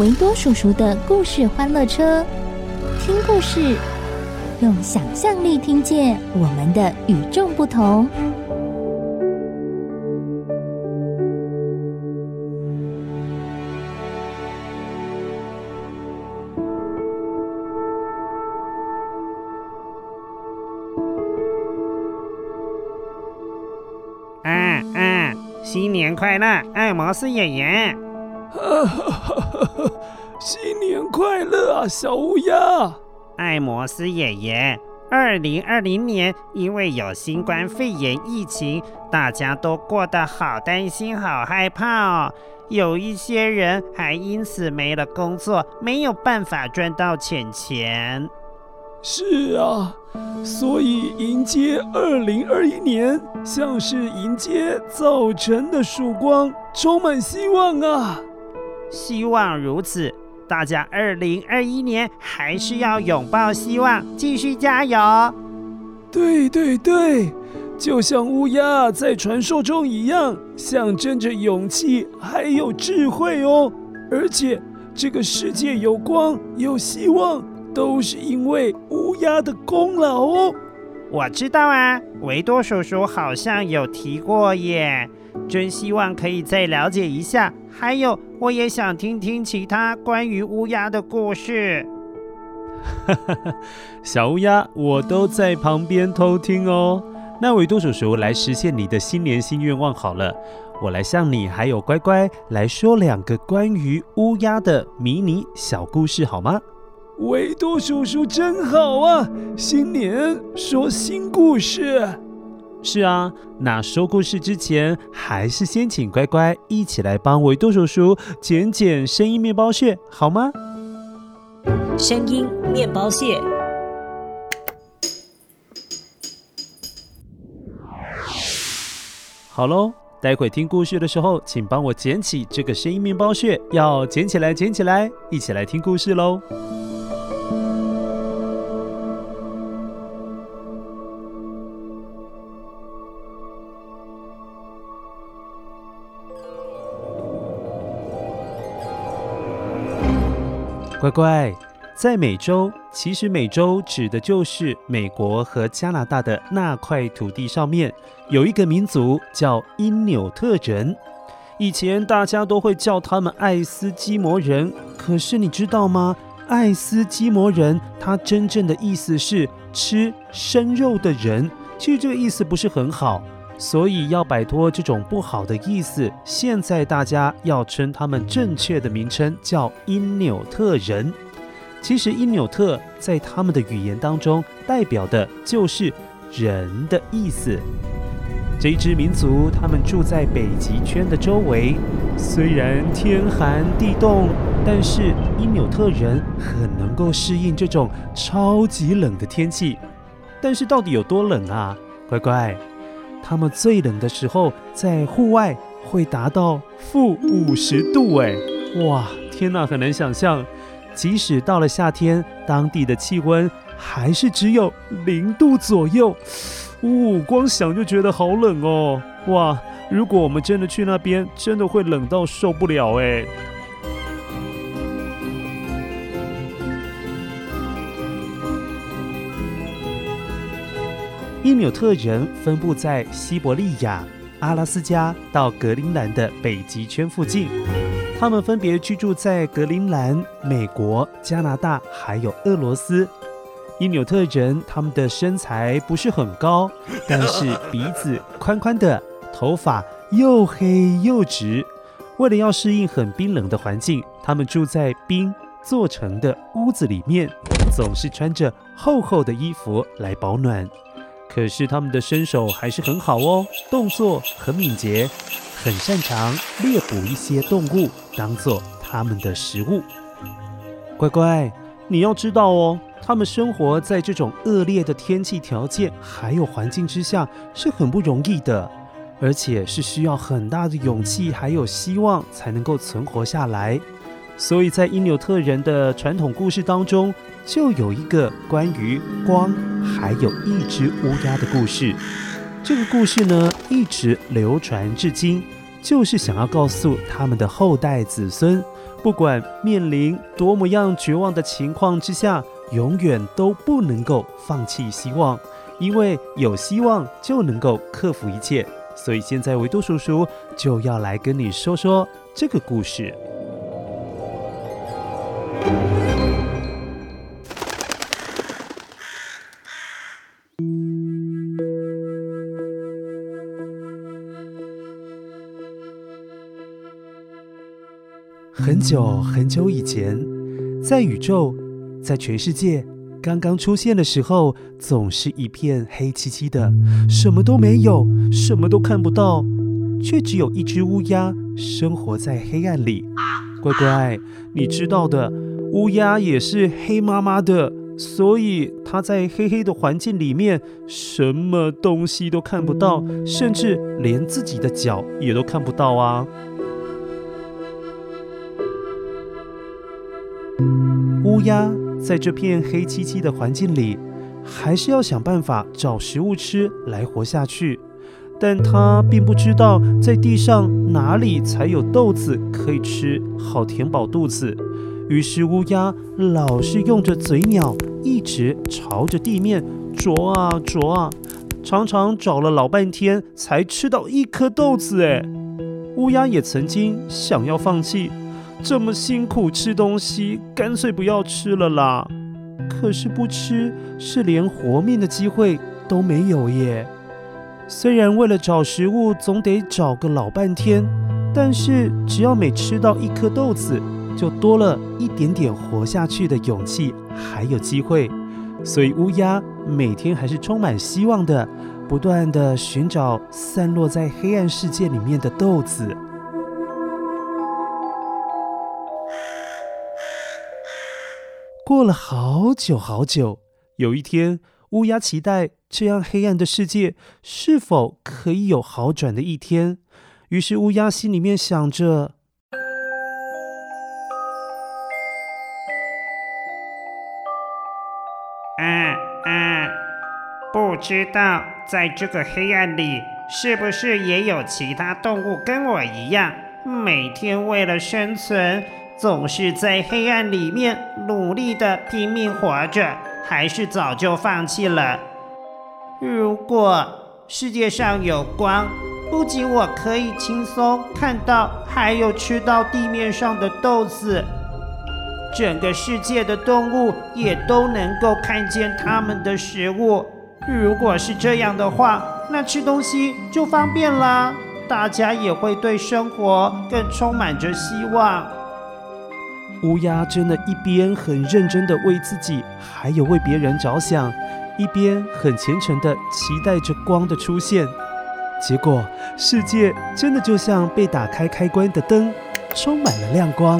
维多叔叔的故事欢乐车，听故事，用想象力听见我们的与众不同。新年快乐，爱摩斯爷爷！新年快乐啊，小乌鸦！艾摩斯爷爷，二零二零年因为有新冠肺炎疫情，大家都过得好担心、好害怕哦。有一些人还因此没了工作，没有办法赚到钱钱。是啊，所以迎接二零二一年，像是迎接早晨的曙光，充满希望啊！希望如此，大家二零二一年还是要拥抱希望，继续加油！对对对，就像乌鸦在传说中一样，象征着勇气还有智慧哦。而且这个世界有光有希望。都是因为乌鸦的功劳哦。我知道啊，维多叔叔好像有提过耶。真希望可以再了解一下。还有，我也想听听其他关于乌鸦的故事。哈哈，小乌鸦，我都在旁边偷听哦。那维多叔叔来实现你的新年新愿望好了，我来向你还有乖乖来说两个关于乌鸦的迷你小故事好吗？维多叔叔真好啊！新年说新故事。是啊，那说故事之前，还是先请乖乖一起来帮维多叔叔剪剪声音面包屑，好吗？声音面包屑。好喽，待会听故事的时候，请帮我捡起这个声音面包屑，要捡起来，捡起来，一起来听故事喽。乖乖，在美洲，其实美洲指的就是美国和加拿大的那块土地上面有一个民族叫因纽特人。以前大家都会叫他们爱斯基摩人，可是你知道吗？爱斯基摩人他真正的意思是吃生肉的人，其实这个意思不是很好。所以要摆脱这种不好的意思，现在大家要称他们正确的名称叫因纽特人。其实因纽特在他们的语言当中代表的就是人的意思。这一支民族他们住在北极圈的周围，虽然天寒地冻，但是因纽特人很能够适应这种超级冷的天气。但是到底有多冷啊？乖乖。他们最冷的时候，在户外会达到负五十度，哎，哇，天哪，很难想象。即使到了夏天，当地的气温还是只有零度左右，呜、光想就觉得好冷哦，哇，如果我们真的去那边，真的会冷到受不了，哎。因纽特人分布在西伯利亚、阿拉斯加到格陵兰的北极圈附近。他们分别居住在格陵兰、美国、加拿大，还有俄罗斯。因纽特人他们的身材不是很高，但是鼻子宽宽的，头发又黑又直。为了要适应很冰冷的环境，他们住在冰做成的屋子里面，总是穿着厚厚的衣服来保暖。可是他们的身手还是很好哦，动作很敏捷，很擅长猎捕一些动物当做他们的食物。乖乖，你要知道哦，他们生活在这种恶劣的天气条件还有环境之下是很不容易的。而且是需要很大的勇气，还有希望才能够存活下来。所以在因纽特人的传统故事当中，就有一个关于光还有一只乌鸦的故事。这个故事呢，一直流传至今，就是想要告诉他们的后代子孙，不管面临多么样绝望的情况之下，永远都不能够放弃希望，因为有希望就能够克服一切。所以现在维多叔叔就要来跟你说说这个故事。很久很久以前，在宇宙，在全世界。刚刚出现的时候，总是一片黑漆漆的，什么都没有，什么都看不到，却只有一只乌鸦生活在黑暗里。乖乖，你知道的，乌鸦也是黑麻麻的，所以它在黑黑的环境里面，什么东西都看不到，甚至连自己的脚也都看不到啊。乌鸦。在这片黑漆漆的环境里，还是要想办法找食物吃来活下去。但他并不知道在地上哪里才有豆子可以吃，好填饱肚子。于是乌鸦老是用着嘴鸟，一直朝着地面啄啊啄啊，常常找了老半天才吃到一颗豆子。哎，乌鸦也曾经想要放弃。这么辛苦吃东西，干脆不要吃了啦！可是不吃是连活命的机会都没有耶。虽然为了找食物总得找个老半天，但是只要每吃到一颗豆子，就多了一点点活下去的勇气还有机会。所以乌鸦每天还是充满希望的，不断地寻找散落在黑暗世界里面的豆子。过了好久好久，有一天，乌鸦期待这样黑暗的世界是否可以有好转的一天。于是，乌鸦心里面想着：“嗯嗯，不知道在这个黑暗里，是不是也有其他动物跟我一样，每天为了生存。”总是在黑暗里面努力的拼命活着，还是早就放弃了？如果世界上有光，不仅我可以轻松看到，还有吃到地面上的豆子，整个世界的动物也都能够看见它们的食物。如果是这样的话，那吃东西就方便啦，大家也会对生活更充满着希望。乌鸦真的，一边很认真的为自己，还有为别人着想，一边很虔诚的期待着光的出现。结果，世界真的就像被打开开关的灯，充满了亮光。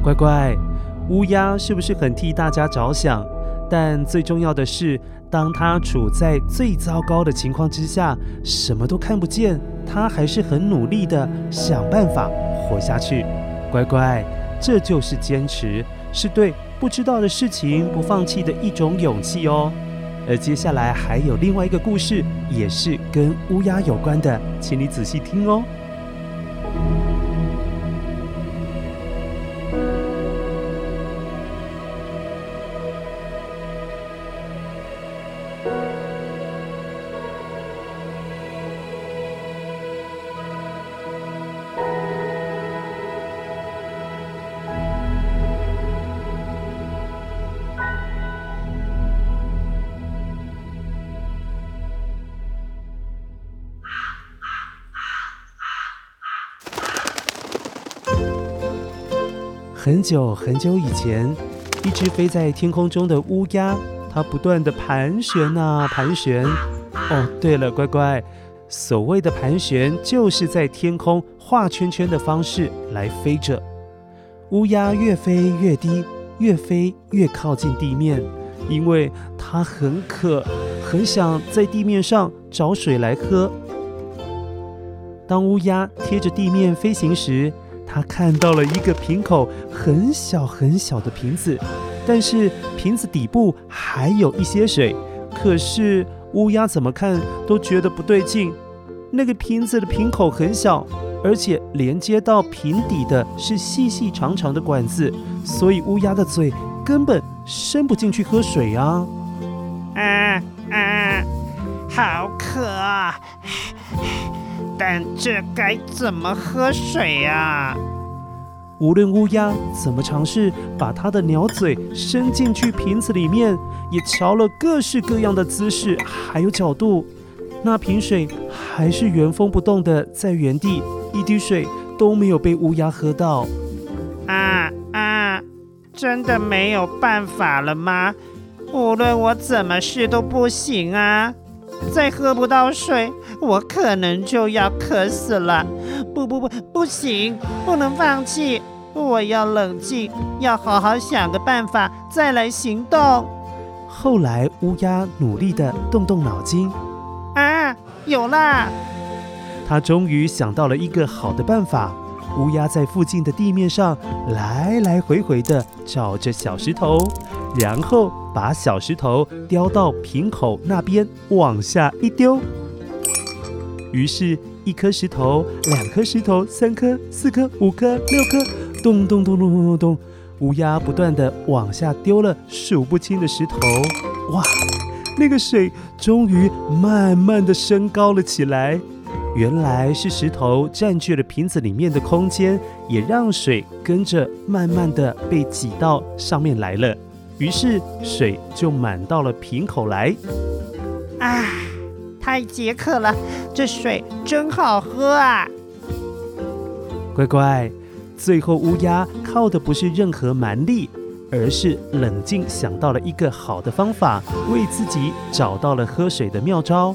乖乖，乌鸦是不是很替大家着想？但最重要的是，当他处在最糟糕的情况之下，什么都看不见，他还是很努力的想办法活下去。乖乖，这就是坚持，是对不知道的事情不放弃的一种勇气哦。而接下来还有另外一个故事，也是跟乌鸦有关的，请你仔细听哦。很久很久以前，一只飞在天空中的乌鸦，它不断地盘旋啊盘旋。哦，对了，乖乖，所谓的盘旋，就是在天空画圈圈的方式来飞着。乌鸦越飞越低，越飞越靠近地面，因为它很渴，很想在地面上找水来喝。当乌鸦贴着地面飞行时，他看到了一个瓶口很小很小的瓶子，但是瓶子底部还有一些水。可是乌鸦怎么看都觉得不对劲，那个瓶子的瓶口很小，而且连接到瓶底的是细细长长的管子，所以乌鸦的嘴根本伸不进去喝水啊！啊啊，好渴啊！但这该怎么喝水呀？无论乌鸦怎么尝试把它的鸟嘴伸进去瓶子里面，也瞧了各式各样的姿势还有角度，那瓶水还是原封不动的在原地，一滴水都没有被乌鸦喝到。啊啊！真的没有办法了吗？无论我怎么试都不行啊！再喝不到水，我可能就要渴死了。不不不，不行，不能放弃，我要冷静，要好好想个办法再来行动。后来乌鸦努力地动动脑筋，啊，有啦！他终于想到了一个好的办法。乌鸦在附近的地面上来来回回地找着小石头，然后把小石头叼到瓶口那边，往下一丢。于是，一颗石头、两颗石头、三颗、四颗、五颗、六颗，咚咚咚咚咚咚咚，乌鸦不断地往下丢了数不清的石头。哇，那个水终于慢慢地升高了起来。原来是石头占据了瓶子里面的空间，也让水跟着慢慢的被挤到上面来了。于是水就满到了瓶口来。啊，太解渴了，这水真好喝啊！乖乖，最后乌鸦靠的不是任何蛮力，而是冷静想到了一个好的方法，为自己找到了喝水的妙招。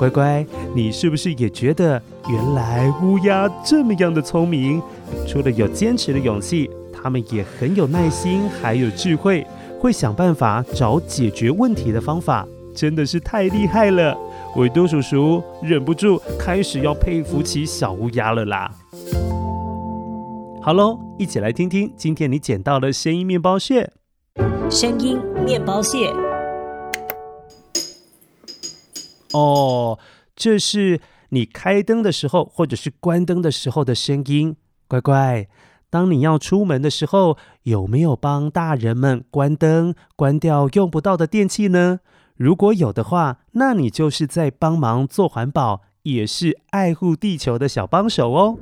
乖乖，你是不是也觉得原来乌鸦这么样的聪明？除了有坚持的勇气，它们也很有耐心，还有智慧，会想办法找解决问题的方法，真的是太厉害了！维多叔叔忍不住开始要佩服起小乌鸦了啦。好喽，一起来听听今天你捡到了声音面包屑。声音面包屑。哦，这是你开灯的时候，或者是关灯的时候的声音。乖乖，当你要出门的时候，有没有帮大人们关灯、关掉用不到的电器呢？如果有的话，那你就是在帮忙做环保，也是爱护地球的小帮手哦。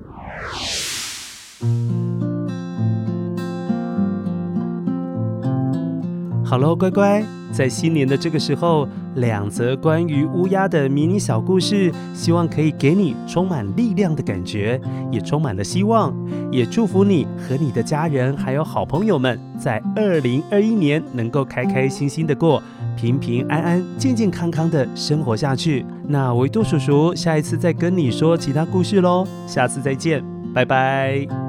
好喽，乖乖。在新年的这个时候，两则关于乌鸦的迷你小故事，希望可以给你充满力量的感觉，也充满了希望。也祝福你和你的家人还有好朋友们，在二零二一年能够开开心心的过，平平安安、健健康康的生活下去。那维多叔叔下一次再跟你说其他故事喽，下次再见，拜拜。